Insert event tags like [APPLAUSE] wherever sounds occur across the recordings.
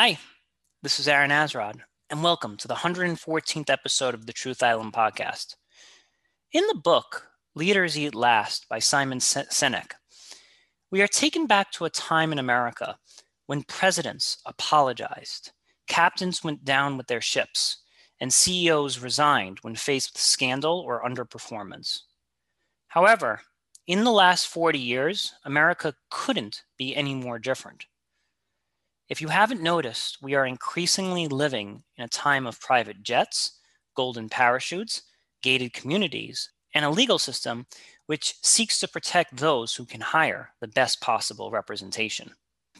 Hi, this is Aaron Azrod, and welcome to the 114th episode of the Truth Island podcast. In the book, Leaders Eat Last by Simon Sinek, we are taken back to a time in America when presidents apologized, captains went down with their ships, and CEOs resigned when faced with scandal or underperformance. However, in the last 40 years, America couldn't be any more different. If you haven't noticed, we are increasingly living in a time of private jets, golden parachutes, gated communities, and a legal system which seeks to protect those who can hire the best possible representation.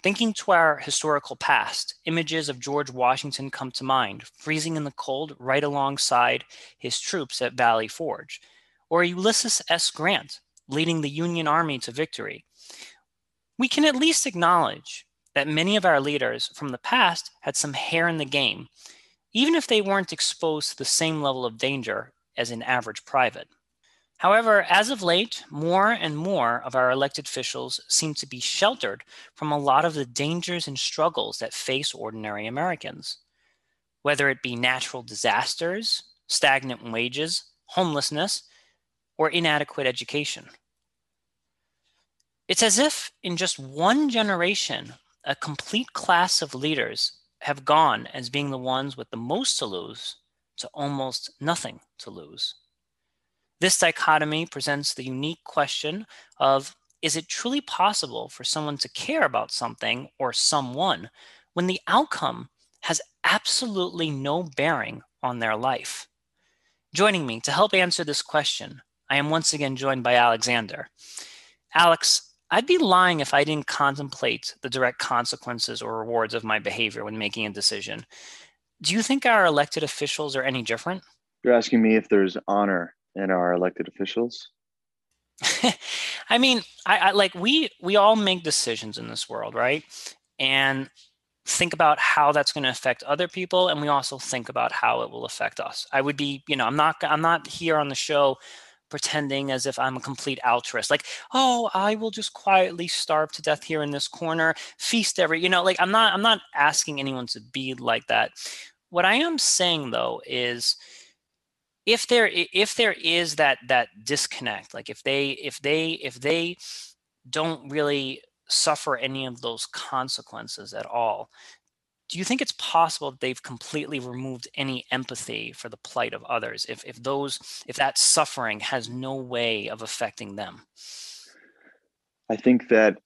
Thinking to our historical past, images of George Washington come to mind, freezing in the cold right alongside his troops at Valley Forge, or Ulysses S. Grant leading the Union Army to victory. We can at least acknowledge that many of our leaders from the past had some hair in the game, even if they weren't exposed to the same level of danger as an average private. However, as of late, more and more of our elected officials seem to be sheltered from a lot of the dangers and struggles that face ordinary Americans. Whether it be natural disasters, stagnant wages, homelessness, or inadequate education. It's as if in just one generation, a complete class of leaders have gone as being the ones with the most to lose to almost nothing to lose. This dichotomy presents the unique question of is it truly possible for someone to care about something or someone when the outcome has absolutely no bearing on their life? Joining me to help answer this question, I am once again joined by Alexander. Alex, I'd be lying if I didn't contemplate the direct consequences or rewards of my behavior when making a decision. Do you think our elected officials are any different? You're asking me if there's honor in our elected officials? [LAUGHS] I mean, I, I like we we all make decisions in this world, right? And think about how that's going to affect other people and we also think about how it will affect us. I would be, you know, I'm not I'm not here on the show pretending as if I'm a complete altruist. Like, oh, I will just quietly starve to death here in this corner, feast every, you know, like I'm not I'm not asking anyone to be like that. What I am saying though is if there if there is that that disconnect, like if they if they if they don't really suffer any of those consequences at all, do you think it's possible that they've completely removed any empathy for the plight of others if, if those if that suffering has no way of affecting them? I think that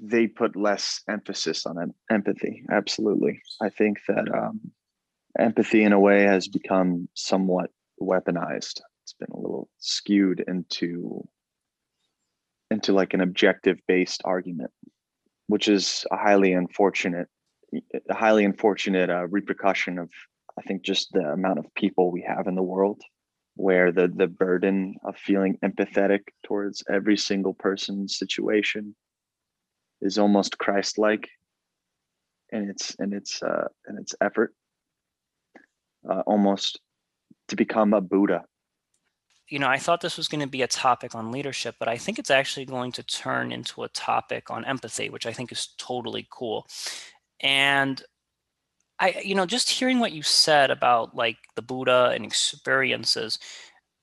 they put less emphasis on empathy absolutely. I think that um, empathy in a way has become somewhat weaponized. It's been a little skewed into into like an objective based argument which is a highly unfortunate a highly unfortunate uh, repercussion of I think just the amount of people we have in the world where the the burden of feeling empathetic towards every single person's situation is almost Christ-like in its in its uh, its effort, uh, almost to become a Buddha. You know, I thought this was going to be a topic on leadership, but I think it's actually going to turn into a topic on empathy, which I think is totally cool. And I, you know, just hearing what you said about like the Buddha and experiences,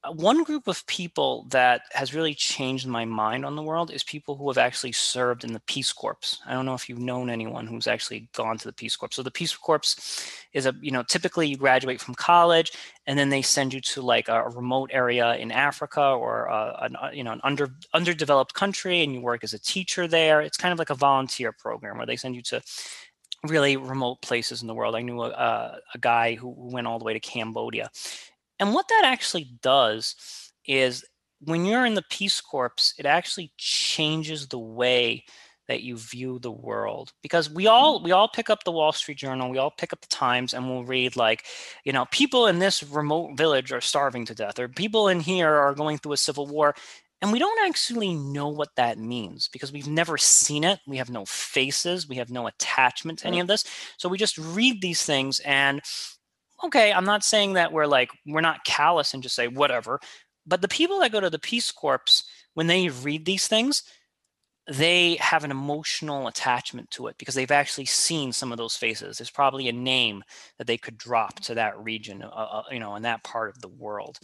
uh, one group of people that has really changed my mind on the world is people who have actually served in the Peace Corps. I don't know if you've known anyone who's actually gone to the Peace Corps. So the Peace Corps is a, you know, typically you graduate from college and then they send you to like a remote area in Africa or a, an, uh, you know, an under underdeveloped country and you work as a teacher there. It's kind of like a volunteer program where they send you to really remote places in the world. I knew a, uh, a, guy who went all the way to Cambodia. And what that actually does is when you're in the Peace Corps, it actually changes the way that you view the world because we all we all pick up the wall street journal we all pick up the times and we'll read like you know people in this remote village are starving to death or people in here are going through a civil war and we don't actually know what that means because we've never seen it. We have no faces, we have no attachment to any of this. So we just read these things and okay, I'm not saying that we're like we're not callous and just say whatever, but the people that go to the Peace Corps when they read these things, they have an emotional attachment to it because they've actually seen some of those faces. There's probably a name that they could drop to that region, uh, uh, you know, in that part of the world.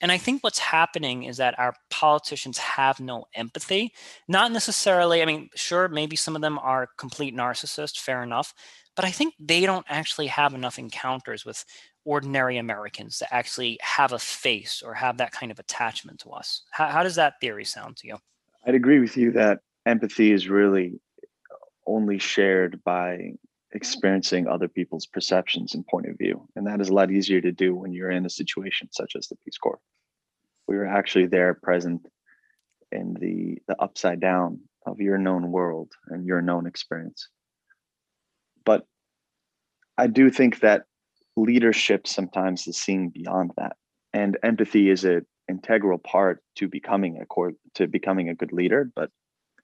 And I think what's happening is that our politicians have no empathy. Not necessarily, I mean, sure, maybe some of them are complete narcissists, fair enough. But I think they don't actually have enough encounters with ordinary Americans to actually have a face or have that kind of attachment to us. How, how does that theory sound to you? I'd agree with you that empathy is really only shared by Mm-hmm. experiencing other people's perceptions and point of view. And that is a lot easier to do when you're in a situation such as the Peace Corps. We were actually there present in the, the upside down of your known world and your known experience. But I do think that leadership sometimes is seeing beyond that. And empathy is an integral part to becoming a core to becoming a good leader, but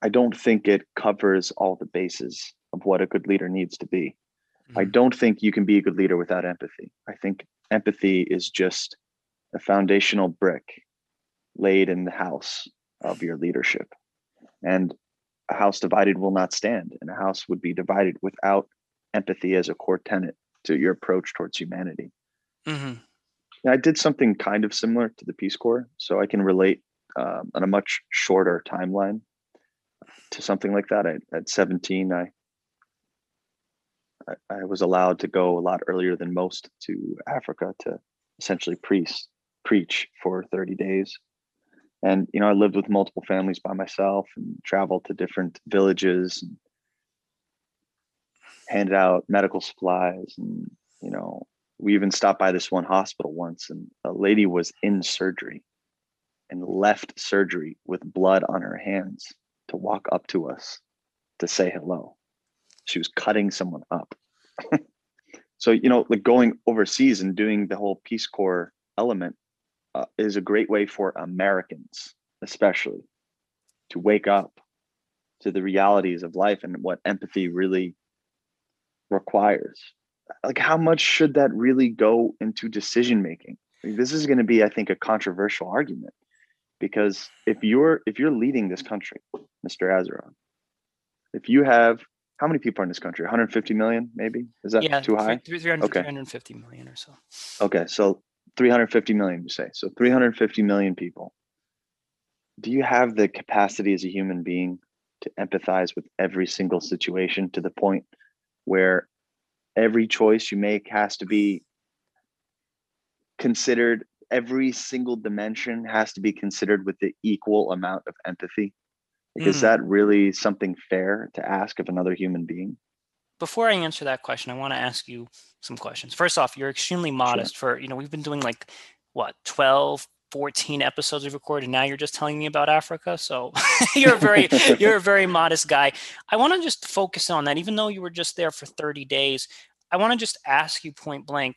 I don't think it covers all the bases of what a good leader needs to be. Mm-hmm. I don't think you can be a good leader without empathy. I think empathy is just a foundational brick laid in the house of your leadership. And a house divided will not stand, and a house would be divided without empathy as a core tenet to your approach towards humanity. Mm-hmm. I did something kind of similar to the Peace Corps, so I can relate um, on a much shorter timeline to something like that. I, at 17, I, I, I was allowed to go a lot earlier than most to Africa to essentially preach preach for 30 days. And you know, I lived with multiple families by myself and traveled to different villages and handed out medical supplies and you know we even stopped by this one hospital once and a lady was in surgery and left surgery with blood on her hands to walk up to us to say hello. She was cutting someone up. [LAUGHS] so, you know, like going overseas and doing the whole Peace Corps element uh, is a great way for Americans, especially, to wake up to the realities of life and what empathy really requires. Like, how much should that really go into decision making? This is going to be, I think, a controversial argument because if you're if you're leading this country mr azeron if you have how many people are in this country? 150 million maybe? Is that yeah, too high? 300, okay. 350 million or so. Okay so 350 million you say. So 350 million people. Do you have the capacity as a human being to empathize with every single situation to the point where every choice you make has to be considered every single dimension has to be considered with the equal amount of empathy? Like, mm. Is that really something fair to ask of another human being? Before I answer that question, I want to ask you some questions. First off, you're extremely modest sure. for, you know, we've been doing like what, 12, 14 episodes we've recorded. Now you're just telling me about Africa. So [LAUGHS] you're a very, [LAUGHS] you're a very modest guy. I want to just focus on that. Even though you were just there for 30 days, I want to just ask you point blank,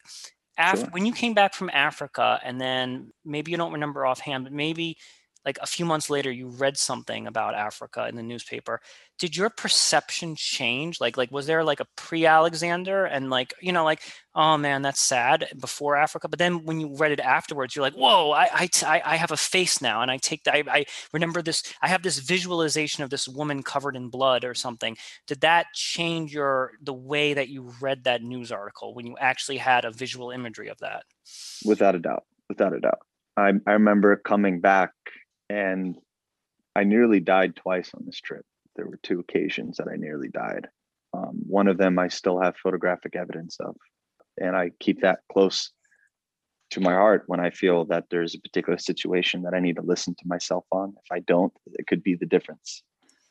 Af- sure. when you came back from Africa, and then maybe you don't remember offhand, but maybe like a few months later you read something about Africa in the newspaper. Did your perception change? Like like was there like a pre-Alexander and like you know like oh man that's sad before Africa? But then when you read it afterwards you're like whoa I I, I have a face now and I take that I, I remember this I have this visualization of this woman covered in blood or something. Did that change your the way that you read that news article when you actually had a visual imagery of that? Without a doubt. Without a doubt. I, I remember coming back and I nearly died twice on this trip. There were two occasions that I nearly died. Um, one of them I still have photographic evidence of, and I keep that close to my heart when I feel that there's a particular situation that I need to listen to myself on. If I don't, it could be the difference,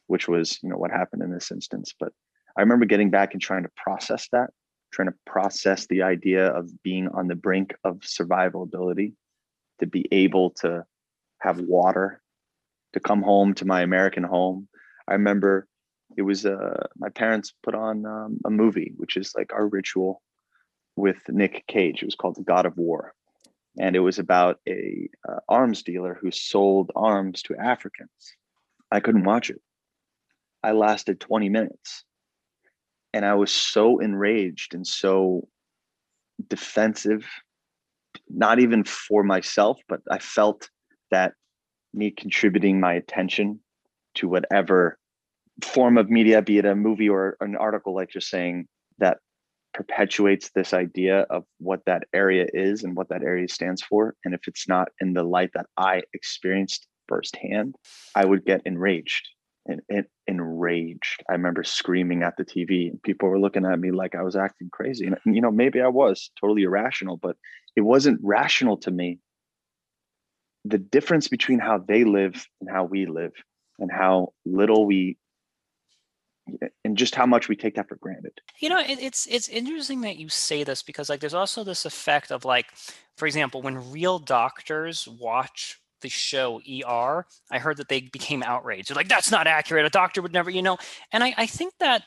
which was, you know, what happened in this instance. But I remember getting back and trying to process that, trying to process the idea of being on the brink of survivability, to be able to have water, to come home to my American home. I remember it was uh, my parents put on um, a movie, which is like our ritual with Nick Cage. It was called The God of War. And it was about a uh, arms dealer who sold arms to Africans. I couldn't watch it. I lasted 20 minutes. And I was so enraged and so defensive, not even for myself, but I felt that me contributing my attention to whatever form of media, be it a movie or an article, like you're saying, that perpetuates this idea of what that area is and what that area stands for. And if it's not in the light that I experienced firsthand, I would get enraged and, enraged. I remember screaming at the TV and people were looking at me like I was acting crazy. And, you know, maybe I was totally irrational, but it wasn't rational to me. The difference between how they live and how we live and how little we and just how much we take that for granted. You know, it, it's it's interesting that you say this because like there's also this effect of like, for example, when real doctors watch the show ER, I heard that they became outraged. They're like, that's not accurate. A doctor would never, you know. And I, I think that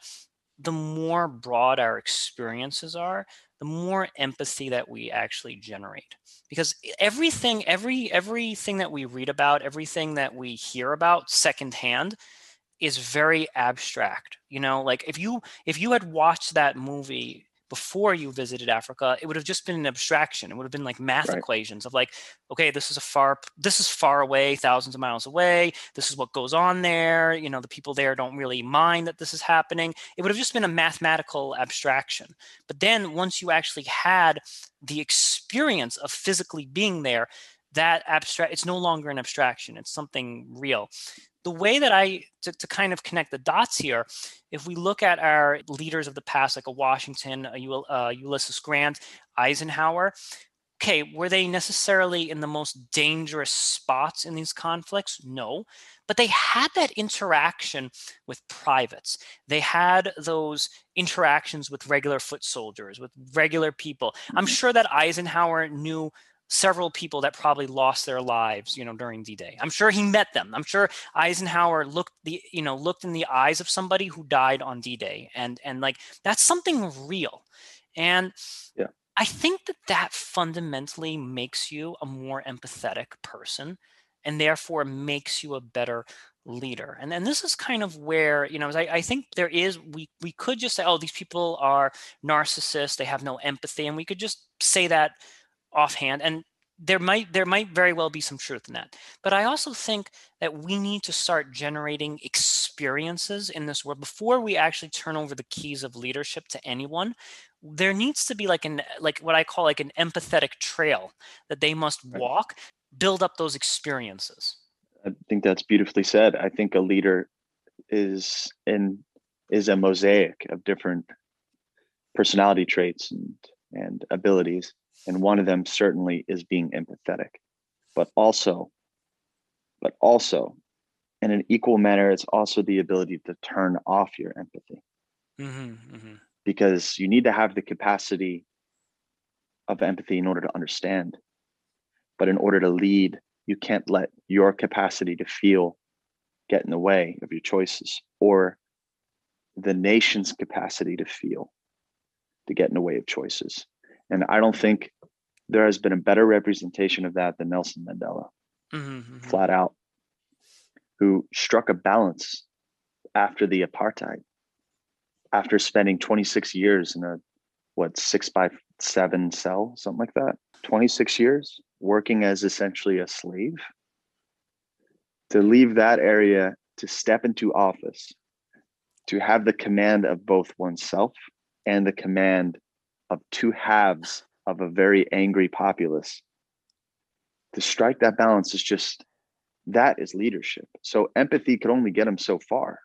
the more broad our experiences are, the more empathy that we actually generate. Because everything, every everything that we read about, everything that we hear about secondhand is very abstract. You know, like if you if you had watched that movie before you visited Africa, it would have just been an abstraction. It would have been like math right. equations of like, okay, this is a far, this is far away, thousands of miles away. This is what goes on there. You know, the people there don't really mind that this is happening. It would have just been a mathematical abstraction. But then once you actually had the experience of physically being there, that abstract, it's no longer an abstraction. It's something real the way that I to, to kind of connect the dots here, if we look at our leaders of the past, like a Washington, a uh, Ulysses Grant, Eisenhower, okay, were they necessarily in the most dangerous spots in these conflicts? No, but they had that interaction with privates. They had those interactions with regular foot soldiers, with regular people. I'm mm-hmm. sure that Eisenhower knew several people that probably lost their lives, you know, during D-Day. I'm sure he met them. I'm sure Eisenhower looked the, you know, looked in the eyes of somebody who died on D-Day, and and like that's something real. And yeah. I think that that fundamentally makes you a more empathetic person, and therefore makes you a better leader. And then this is kind of where, you know, I, I, think there is, we, we could just say, oh, these people are narcissists, they have no empathy. And we could just say that offhand and there might there might very well be some truth in that. But i also think that we need to start generating experiences in this world. Before we actually turn over the keys of leadership to anyone there needs to be like an like what i call like an empathetic trail that they must walk build up those experiences. I think that's beautifully said. I think a leader is in is a mosaic of different personality traits and and abilities and one of them certainly is being empathetic. But also but also in an equal manner it's also the ability to turn off your empathy. Mm-hmm, mm-hmm. because you need to have the capacity of empathy in order to understand. But in order to lead you can't let your capacity to feel get in the way of your choices or the nation's capacity to feel to get in the way of choices and I don't think there has been a better representation of that than Nelson Mandela, mm-hmm, mm-hmm. flat out, who struck a balance after the apartheid, after spending 26 years in a what six by seven cell, something like that, 26 years working as essentially a slave. To leave that area to step into office, to have the command of both oneself and the command of two halves of a very angry populace. To strike that balance is just that is leadership. So empathy could only get him so far.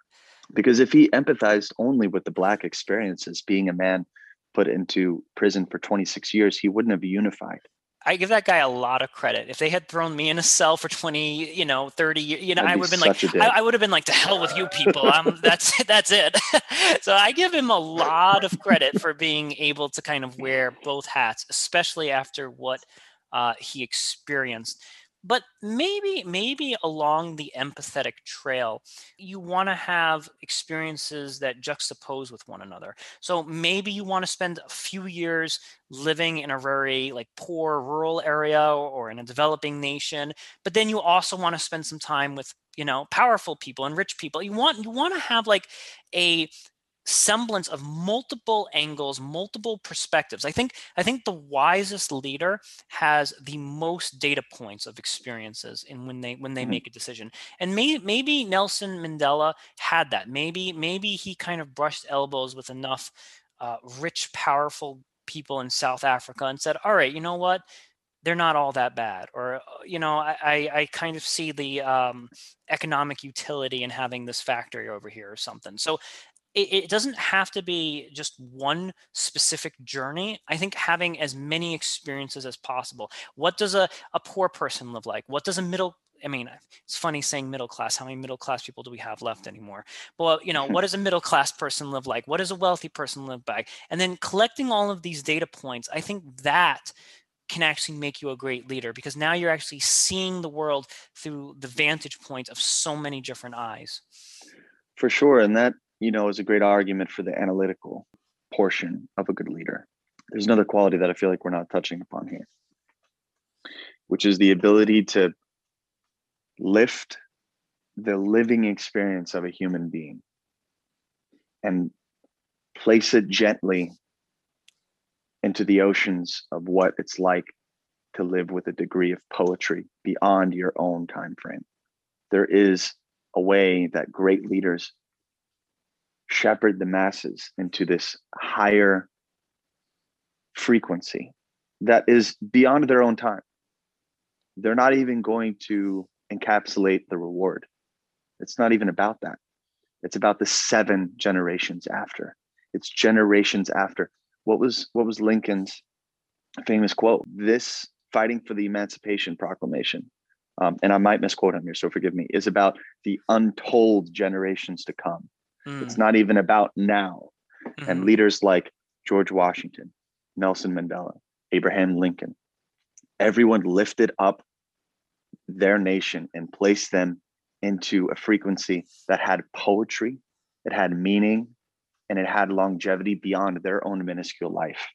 Because if he empathized only with the black experiences being a man put into prison for 26 years he wouldn't have unified I give that guy a lot of credit. If they had thrown me in a cell for 20, you know, 30, you know, I would have been like, I, I, would have been like, to hell with you people. Um, [LAUGHS] that's, that's it. [LAUGHS] so I give him a lot of credit for being able to kind of wear both hats, especially after what uh, he experienced but maybe maybe along the empathetic trail you want to have experiences that juxtapose with one another. So maybe you want to spend a few years living in a very like poor rural area or in a developing nation but then you also want to spend some time with you know powerful people and rich people. You want you want to have like a semblance of multiple angles multiple perspectives. I think i think the wisest leader has the most data points of experiences in when they when they mm-hmm. make a decision. And may, maybe nelson mandela had that. Maybe maybe he kind of brushed elbows with enough uh, rich powerful people in south africa and said all right you know what? They're not all that bad. Or uh, you know i i kind of see the um, economic utility in having this factory over here or something. So it, it doesn't have to be just one specific journey. I think having as many experiences as possible. What does a, a poor person live like? What does a middle I mean, it's funny saying middle class. How many middle class people do we have left anymore? Well, you know, [LAUGHS] what does a middle class person live like? What does a wealthy person live by? And then collecting all of these data points, I think that can actually make you a great leader because now you're actually seeing the world through the vantage point of so many different eyes. For sure. And that you know, is a great argument for the analytical portion of a good leader. There's another quality that I feel like we're not touching upon here, which is the ability to lift the living experience of a human being and place it gently into the oceans of what it's like to live with a degree of poetry beyond your own time frame. There is a way that great leaders shepherd the masses into this higher frequency that is beyond their own time. They're not even going to encapsulate the reward. It's not even about that. It's about the seven generations after. It's generations after. What was what was Lincoln's famous quote? This fighting for the Emancipation Proclamation, um, and I might misquote him here, so forgive me, is about the untold generations to come. Mm. It's not even about now. Mm-hmm. And leaders like George Washington, Nelson Mandela, Abraham Lincoln, everyone lifted up their nation and placed them into a frequency that had poetry, it had meaning, and it had longevity beyond their own minuscule life.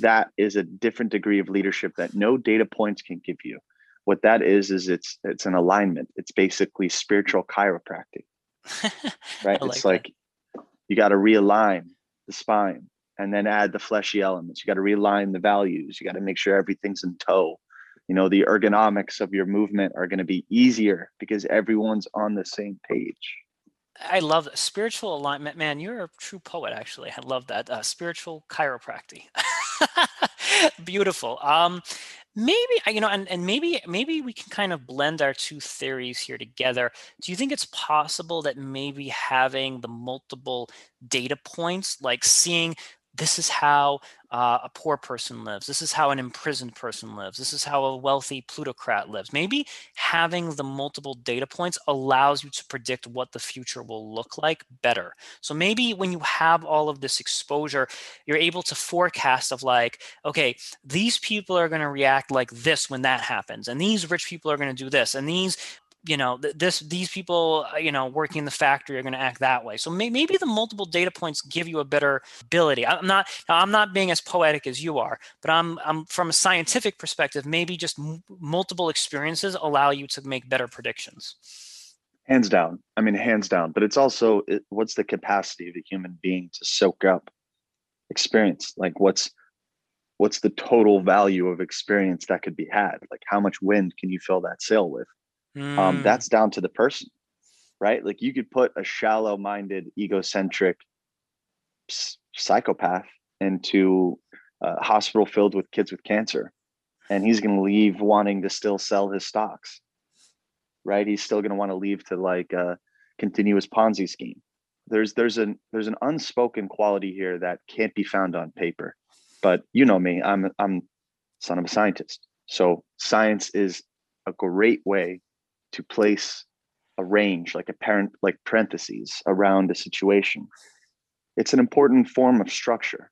That is a different degree of leadership that no data points can give you. What that is is it's it's an alignment. It's basically spiritual chiropractic. [LAUGHS] right? Like it's like you got to realign the spine and then add the fleshy elements. You got to realign the values. You got to make sure everything's in tow. You know, the ergonomics of your movement are going to be easier because everyone's on the same page. I love that. spiritual alignment. Man, you're a true poet, actually. I love that. Uh, spiritual chiropractic. [LAUGHS] Beautiful. Um, maybe uh, you know and, and maybe maybe we can kind of blend our two theories here together. Do you think it's possible that maybe having the multiple data points like seeing this is how uh, a poor person lives. This is how an imprisoned person lives. This is how a wealthy plutocrat lives. Maybe having the multiple data points allows you to predict what the future will look like better. So maybe when you have all of this exposure, you're able to forecast of like, okay, these people are going to react like this when that happens, and these rich people are going to do this, and these you know this these people uh, you know working in the factory are going to act that way. So may, maybe the multiple data points give you a better ability. I'm not i'm not being as poetic as you are but i'm i'm from a scientific perspective maybe just m- multiple experiences allow you to make better predictions. Hands down. I mean hands down but it's also it, what's the capacity of a human being to soak up experience? Like what's what's the total value of experience that could be had? Like how much wind can you fill that sail with Mm. Um, that's down to the person, right? Like you could put a shallow minded, egocentric psychopath into a hospital filled with kids with cancer, and he's going to leave wanting to still sell his stocks, right? He's still going to want to leave to like a continuous Ponzi scheme. There's there's an there's an unspoken quality here that can't be found on paper. But you know me, I'm I'm son of a scientist. So science is a great way to place a range like a parent like parentheses around a situation. It's an important form of structure.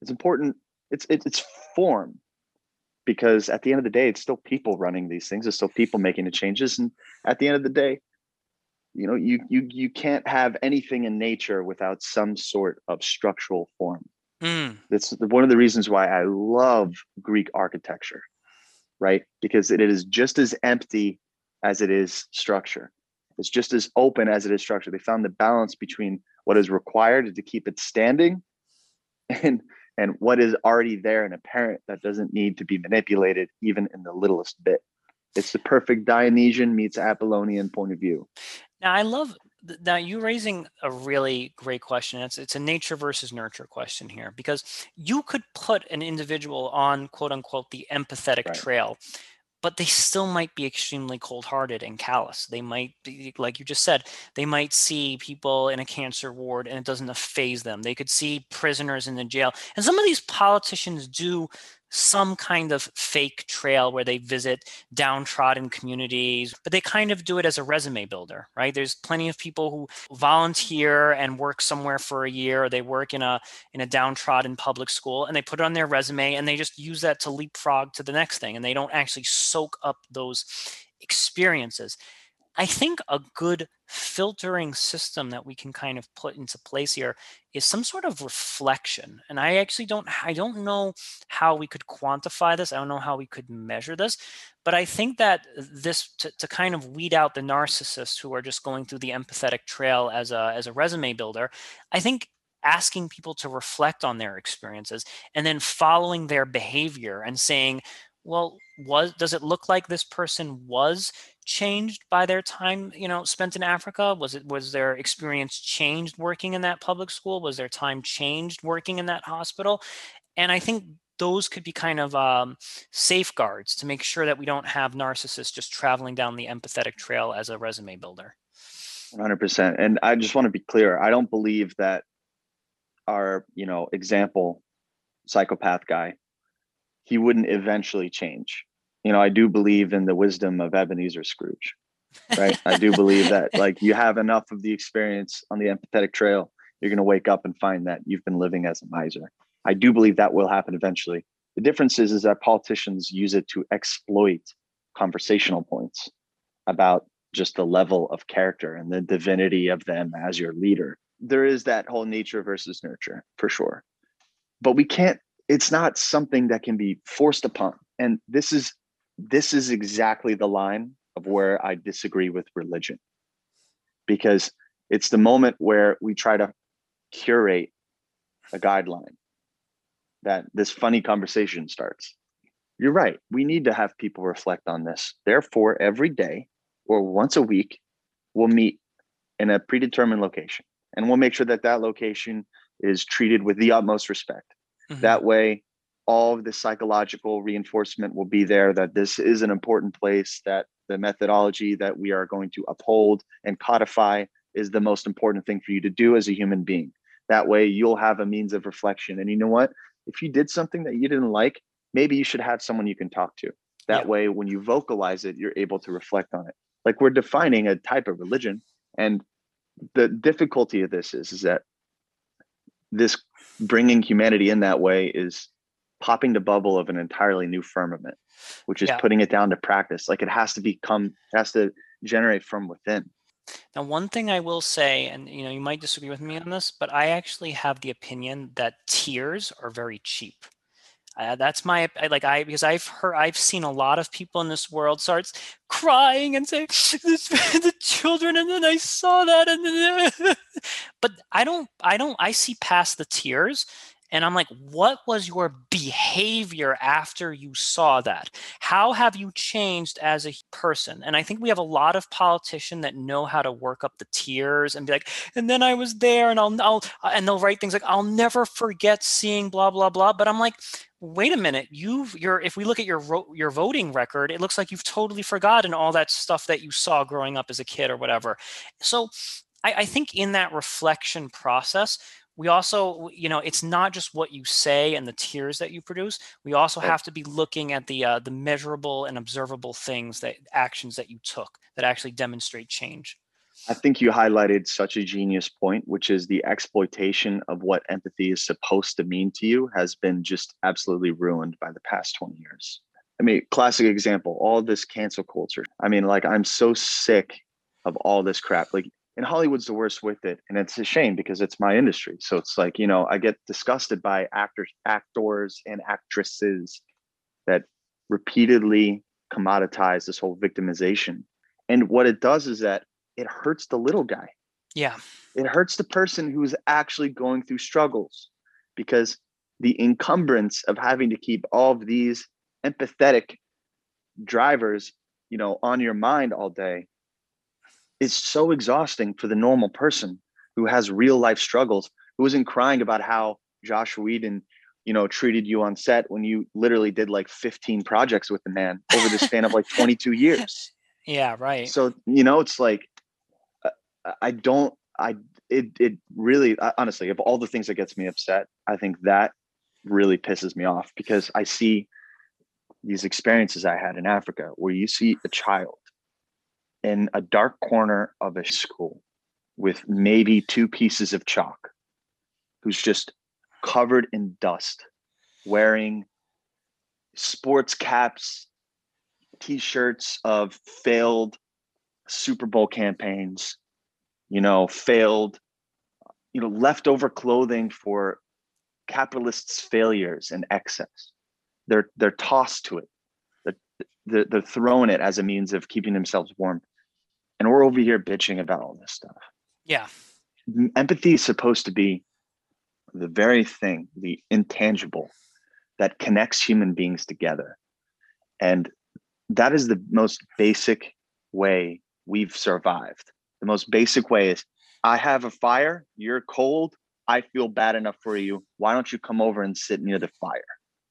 It's important it's it's form because at the end of the day it's still people running these things. It's still people making the changes. And at the end of the day you know you you you can't have anything in nature without some sort of structural form. Mm. that's one of the reasons why i love greek architecture right? Because it is just as empty as it is structure. It's just as open as it is structure. They found the balance between what is required to keep it standing [LAUGHS] and and what is already there and apparent that doesn't need to be manipulated even in the littlest bit it's the perfect dionysian meets apollonian point of view now i love now you raising a really great question it's it's a nature versus nurture question here because you could put an individual on quote unquote the empathetic right. trail but they still might be extremely cold-hearted and callous. They might be like you just said they might see people in a cancer ward and it doesn't faze them. They could see prisoners in the jail. And some of these politicians do some kind of fake trail where they visit downtrodden communities, but they kind of do it as a resume builder, right? There's plenty of people who volunteer and work somewhere for a year, or they work in a in a downtrodden public school, and they put it on their resume, and they just use that to leapfrog to the next thing, and they don't actually soak up those experiences. I think a good filtering system that we can kind of put into place here is some sort of reflection. And I actually don't I don't know how we could quantify this. I don't know how we could measure this, but I think that this to, to kind of weed out the narcissists who are just going through the empathetic trail as a as a resume builder, I think asking people to reflect on their experiences and then following their behavior and saying well was does it look like this person was changed by their time you know spent in africa? Was it was their experience changed working in that public school? Was their time changed working in that hospital? And i think those could be kind of um, safeguards to make sure that we don't have narcissists just traveling down the empathetic trail as a resume builder. 100% and i just want to be clear i don't believe that our you know example psychopath guy he wouldn't eventually change you know, I do believe in the wisdom of Ebenezer Scrooge, right? I do believe that [LAUGHS] like you have enough of the experience on the empathetic trail, you're going to wake up and find that you've been living as a miser. I do believe that will happen eventually. The difference is, is that politicians use it to exploit conversational points about just the level of character and the divinity of them as your leader. There is that whole nature versus nurture for sure. But we can't, it's not something that can be forced upon. And this is this is exactly the line of where I disagree with religion because it's the moment where we try to curate a guideline that this funny conversation starts. You're right. We need to have people reflect on this. Therefore, every day or once a week, we'll meet in a predetermined location and we'll make sure that that location is treated with the utmost respect. Mm-hmm. That way, all of the psychological reinforcement will be there that this is an important place, that the methodology that we are going to uphold and codify is the most important thing for you to do as a human being. That way, you'll have a means of reflection. And you know what? If you did something that you didn't like, maybe you should have someone you can talk to. That yeah. way, when you vocalize it, you're able to reflect on it. Like we're defining a type of religion. And the difficulty of this is, is that this bringing humanity in that way is popping the bubble of an entirely new firmament, which is yeah. putting it down to practice. Like it has to become, it has to generate from within. Now, one thing I will say, and you know, you might disagree with me on this, but I actually have the opinion that tears are very cheap. Uh, that's my like I because I've heard I've seen a lot of people in this world starts crying and say [LAUGHS] the children and then I saw that and then [LAUGHS] but I don't I don't I see past the tears and I'm like, what was your behavior after you saw that? How have you changed as a person? And I think we have a lot of politicians that know how to work up the tears and be like, and then I was there and I'll, I'll uh, and they'll write things like, I'll never forget seeing blah, blah, blah. But I'm like, wait a minute, you've you're if we look at your your voting record, it looks like you've totally forgotten all that stuff that you saw growing up as a kid or whatever. So I, I think in that reflection process, we also you know it's not just what you say and the tears that you produce we also have to be looking at the uh, the measurable and observable things that actions that you took that actually demonstrate change. I think you highlighted such a genius point which is the exploitation of what empathy is supposed to mean to you has been just absolutely ruined by the past 20 years. I mean classic example all this cancel culture. I mean like i'm so sick of all this crap. Like and Hollywood's the worst with it. And it's a shame because it's my industry. So it's like, you know, I get disgusted by actors, actors and actresses that repeatedly commoditize this whole victimization. And what it does is that it hurts the little guy. Yeah. it hurts the person who's actually going through struggles because the encumbrance of having to keep all of these empathetic drivers you know on your mind all day is so exhausting for the normal person who has real life struggles who isn't crying about how Joss Whedon you know treated you on set when you literally did like 15 projects with the man over the span of like [LAUGHS] 22 years. Yeah right. So you know it's like uh, i don't i it it really honestly of all the things that gets me upset i think that really pisses me off because i see these experiences i had in africa where you see a child in a dark corner of a school with maybe two pieces of chalk who's just covered in dust wearing sports caps t-shirts of failed super bowl campaigns you know failed you know leftover clothing for capitalists failures and excess. They're they're tossed to it. They're, they're, throwing it as a means of keeping themselves warm and we're over here bitching about all this stuff yeah empathy is supposed to be the very thing the intangible that connects human beings together and that is the most basic way we've survived the most basic way is I have a fire, you're cold, I feel bad enough for you. Why don't you come over and sit near the fire?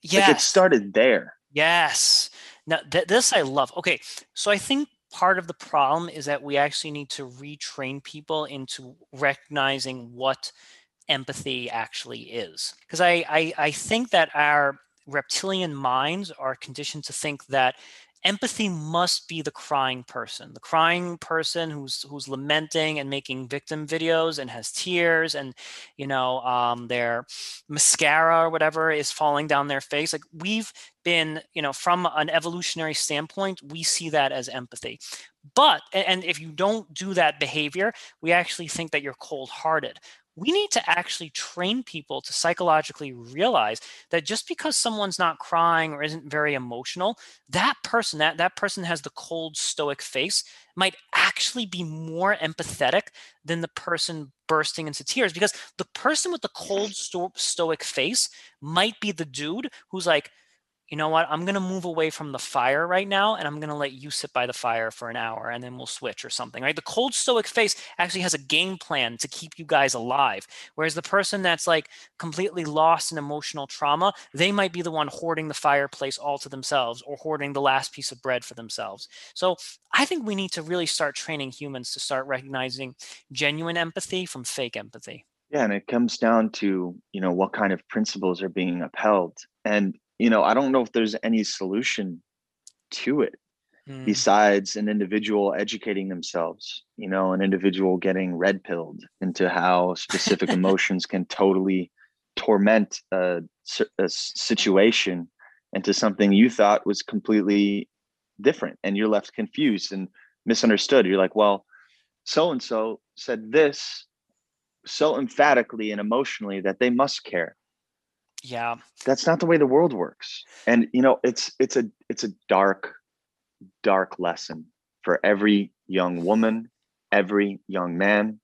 Yeah. Like it started there. Yes. Now th- this I love. Okay. So I think part of the problem is that we actually need to retrain people into recognizing what empathy actually is. Because I, I I think that our reptilian minds are conditioned to think that empathy must be the crying person the crying person who's who's lamenting and making victim videos and has tears and you know um, their mascara or whatever is falling down their face. Like we've been you know from an evolutionary standpoint we see that as empathy. But and if you don't do that behavior we actually think that you're cold hearted we need to actually train people to psychologically realize that just because someone's not crying or isn't very emotional that person that that person has the cold stoic face might actually be more empathetic than the person bursting into tears because the person with the cold sto- stoic face might be the dude who's like you know what, I'm going to move away from the fire right now and I'm going to let you sit by the fire for an hour and then we'll switch or something, right? The cold stoic face actually has a game plan to keep you guys alive. Whereas the person that's like completely lost in emotional trauma, they might be the one hoarding the fireplace all to themselves or hoarding the last piece of bread for themselves. So I think we need to really start training humans to start recognizing genuine empathy from fake empathy. Yeah, and it comes down to, you know, what kind of principles are being upheld. And you know, I don't know if there's any solution to it mm. besides an individual educating themselves, you know, an individual getting red pilled into how specific [LAUGHS] emotions can totally torment a, a situation into something you thought was completely different and you're left confused and misunderstood. You're like, well, so and so said this so emphatically and emotionally that they must care yeah. That's not the way the world works. And you know it's it's a it's a dark dark lesson for every young woman every young man.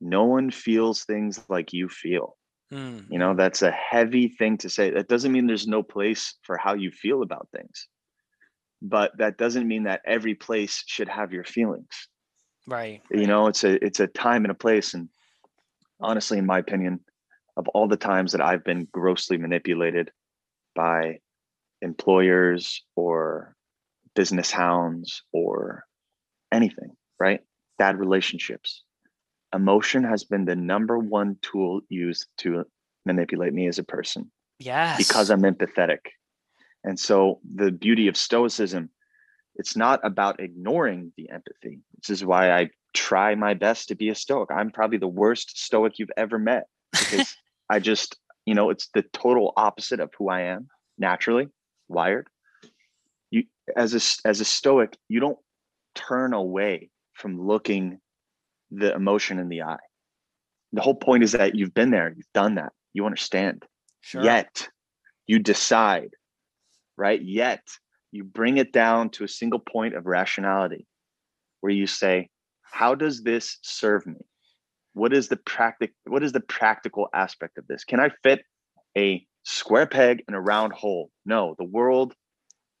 No one feels things like you feel. Mm. you know that's a heavy thing to say. That doesn't mean there's no place for how you feel about things. But that doesn't mean that every place should have your feelings. Right you know it's a it's a time and a place. And honestly in my opinion of all the times that I've been grossly manipulated by employers or business hounds or anything, right? Bad relationships. Emotion has been the number one tool used to manipulate me as a person. Yes. Because I'm empathetic. And so the beauty of stoicism, it's not about ignoring the empathy. This is why I try my best to be a stoic. I'm probably the worst stoic you've ever met [LAUGHS] because I just, you know, it's the total opposite of who I am naturally wired. You as a as a stoic, you don't turn away from looking the emotion in the eye. The whole point is that you've been there, you've done that, you understand. Sure. Yet you decide, right? Yet you bring it down to a single point of rationality where you say, how does this serve me? What is the practic what is the practical aspect of this? Can I fit a square peg in a round hole? No, the world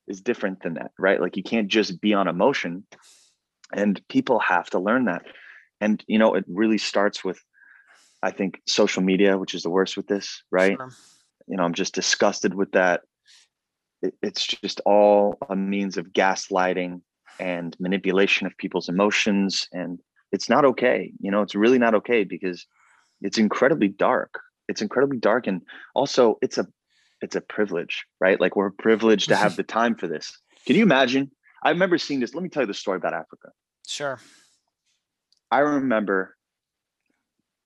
is different than that, right? Like you can't just be on emotion. And people have to learn that. And you know, it really starts with I think social media, which is the worst with this, right? Sure. You know, I'm just disgusted with that. It, it's just all a means of gaslighting and manipulation of people's emotions and it's not okay you know it's really not okay because it's incredibly dark. It's incredibly dark and also it's a it's a privilege right? Like we're privileged to have [LAUGHS] the time for this. Can you imagine? I remember seeing this let me tell you the story about africa. Sure. I remember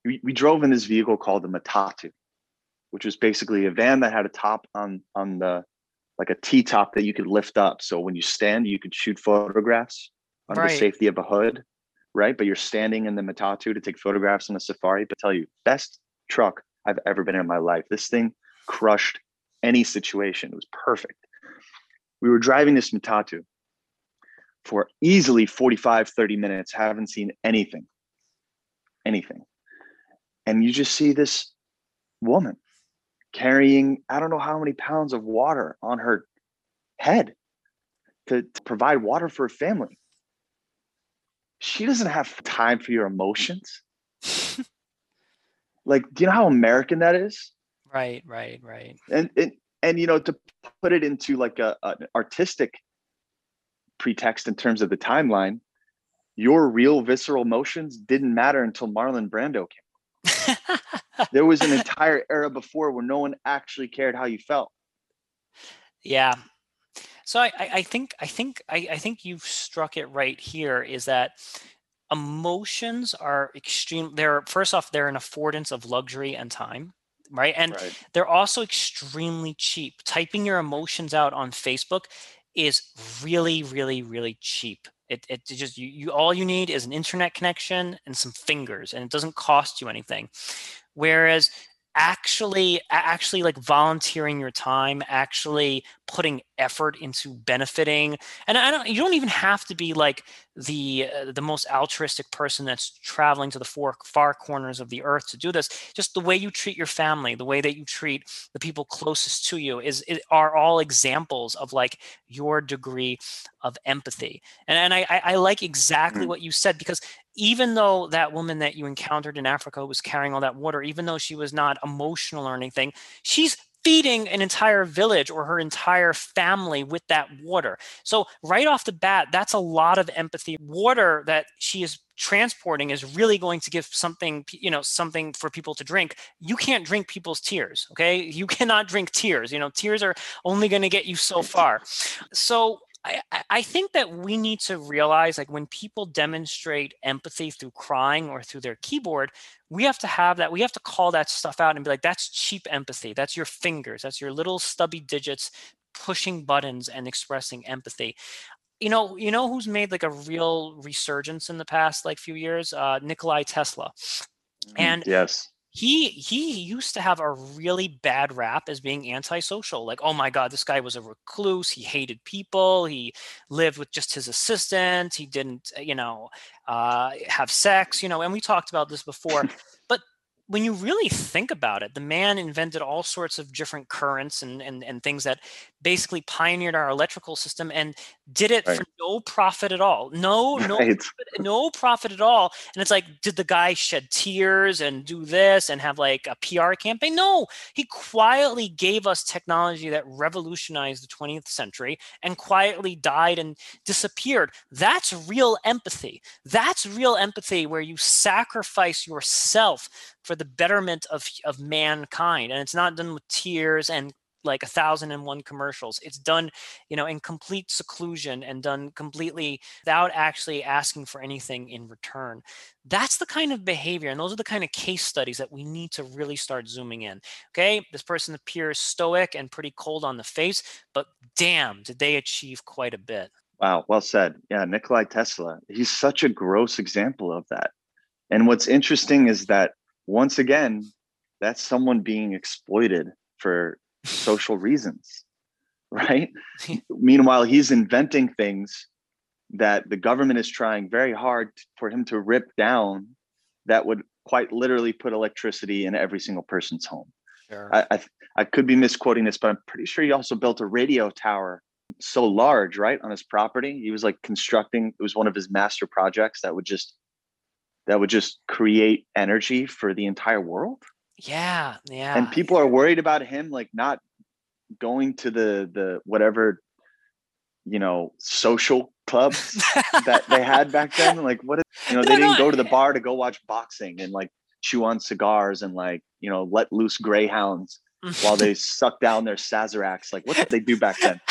we, we drove in this vehicle called the matatu which was basically a van that had a top on on the like a t-top that you could lift up. So when you stand you could shoot photographs under right. the safety of a hood right? But you're standing in the Matatu to take photographs in a safari. But tell you, best truck I've ever been in my life. This thing crushed any situation. It was perfect. We were driving this Matatu for easily 45, 30 minutes, haven't seen anything, anything. And you just see this woman carrying, I don't know how many pounds of water on her head to, to provide water for her family she doesn't have time for your emotions. [LAUGHS] like, do you know how American that is? Right, right, right. And and and you know, to put it into like a an artistic pretext in terms of the timeline, your real visceral emotions didn't matter until Marlon Brando came. [LAUGHS] there was an entire era before where no one actually cared how you felt. Yeah, so I, I think I think I, I think you've struck it right here. Is that emotions are extreme. They're first off, they're an affordance of luxury and time right and right. they're also extremely cheap typing your emotions out on facebook is really really really cheap it, it just you, you all you need is an internet connection and some fingers and it doesn't cost you anything whereas actually actually like volunteering your time actually putting effort into benefiting and i don't you don't even have to be like the uh, the most altruistic person that's traveling to the four far corners of the earth to do this just the way you treat your family the way that you treat the people closest to you is are all examples of like your degree of empathy and, and i i like exactly mm-hmm. what you said because even though that woman that you encountered in Africa was carrying all that water, even though she was not emotional or anything, she's feeding an entire village or her entire family with that water. So, right off the bat, that's a lot of empathy. Water that she is transporting is really going to give something you know something for people to drink. You can't drink people's tears okay? You [LAUGHS] cannot drink tears you know? Tears are only going to get you so far. So I, I think that we need to realize like when people demonstrate empathy through crying or through their keyboard, we have to have that, we have to call that stuff out and be like, that's cheap empathy. That's your fingers, that's your little stubby digits pushing buttons and expressing empathy. You know, you know who's made like a real resurgence in the past like few years? Uh Nikolai Tesla. Mm, and yes he he used to have a really bad rap as being antisocial like oh my god this guy was a recluse he hated people he lived with just his assistant he didn't you know uh, have sex you know and we talked about this before [LAUGHS] when you really think about it, the man invented all sorts of different currents and, and, and things that basically pioneered our electrical system and did it right. for no profit at all. No, [LAUGHS] no, right. no profit at all. And it's like, did the guy shed tears and do this and have like a PR campaign? No, he quietly gave us technology that revolutionized the 20th century and quietly died and disappeared. That's real empathy. That's real empathy where you sacrifice yourself for the betterment of of mankind and it's not done with tears and like a thousand and one commercials. It's done you know in complete seclusion and done completely without actually asking for anything in return. That's the kind of behavior and those are the kind of case studies that we need to really start zooming in okay? This person appears stoic and pretty cold on the face but damn did they achieve quite a bit. Wow well said. Yeah nikolai tesla he's such a gross example of that. And what's interesting is that once again, that's someone being exploited for social [LAUGHS] reasons, right? Meanwhile, he's inventing things that the government is trying very hard for him to rip down that would quite literally put electricity in every single person's home. Sure. I, I I could be misquoting this, but I'm pretty sure he also built a radio tower so large, right, on his property. He was like constructing. It was one of his master projects that would just that would just create energy for the entire world. yeah, yeah. And people are worried about him like not going to the the whatever you know social clubs that they had [LAUGHS] back then. Like what? You know, No, they didn't go to the eh bar to go watch boxing and like chew on cigars and like you know let loose greyhounds while they [LAUGHS] suck down their Sazeracs. Like what did they do back then? [LAUGHS]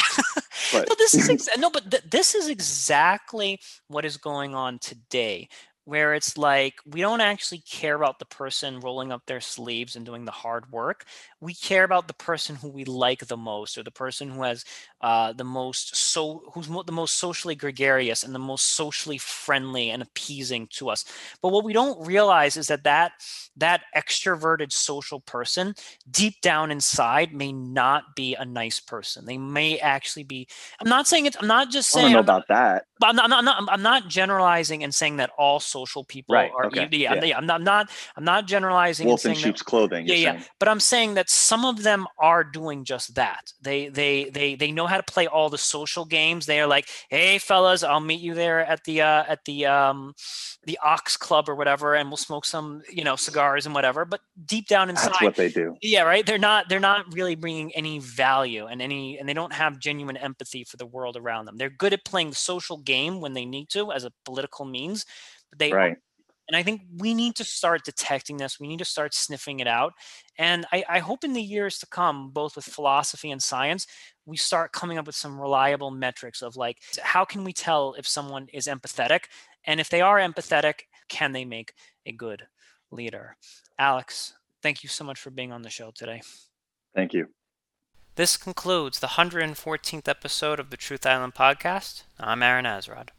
But no, this is ex- no, but th- this is exactly what is going on today. Where it's like we don't actually care about the person rolling up their sleeves and doing the hard work. We care about the person who we like the most, or the person who has uh, the most so who's mo- the most socially gregarious and the most socially friendly and appeasing to us. But what we don't realize is that that that extroverted social person deep down inside may not be a nice person. They may actually be. I'm not saying it's. I'm not just I don't saying. know I'm not, about that. but I'm not, I'm not. I'm not. I'm not generalizing and saying that all social people Right, are. okay, Yeah, I'm- yeah. I'm not. I'm not. I'm not generalizing Wolf in and that sheep's clothing. yeah, yeah. saying. But I'm saying that some of them are doing just that. They they they they know how to play all the social games. They are like, hey fellas, I'll meet you there at the uh, at the um the Ox Club or whatever, and we'll smoke some you know cigars and whatever. But deep down inside, That's what they do. yeah, right. They're not they're not really bringing any value and any and they don't have genuine empathy for the world around them. They're good at playing the social game when they need to as a political means, but they Right. and I think we need to start detecting this. We need to start sniffing it out. And I, I hope in the years to come, both with philosophy and science, we start coming up with some reliable metrics of like, how can we tell if someone is empathetic? And if they are empathetic, can they make a good leader? Alex, thank you so much for being on the show today. Thank you. This concludes the 114th episode of the Truth Island podcast. I'm Aaron Azrod.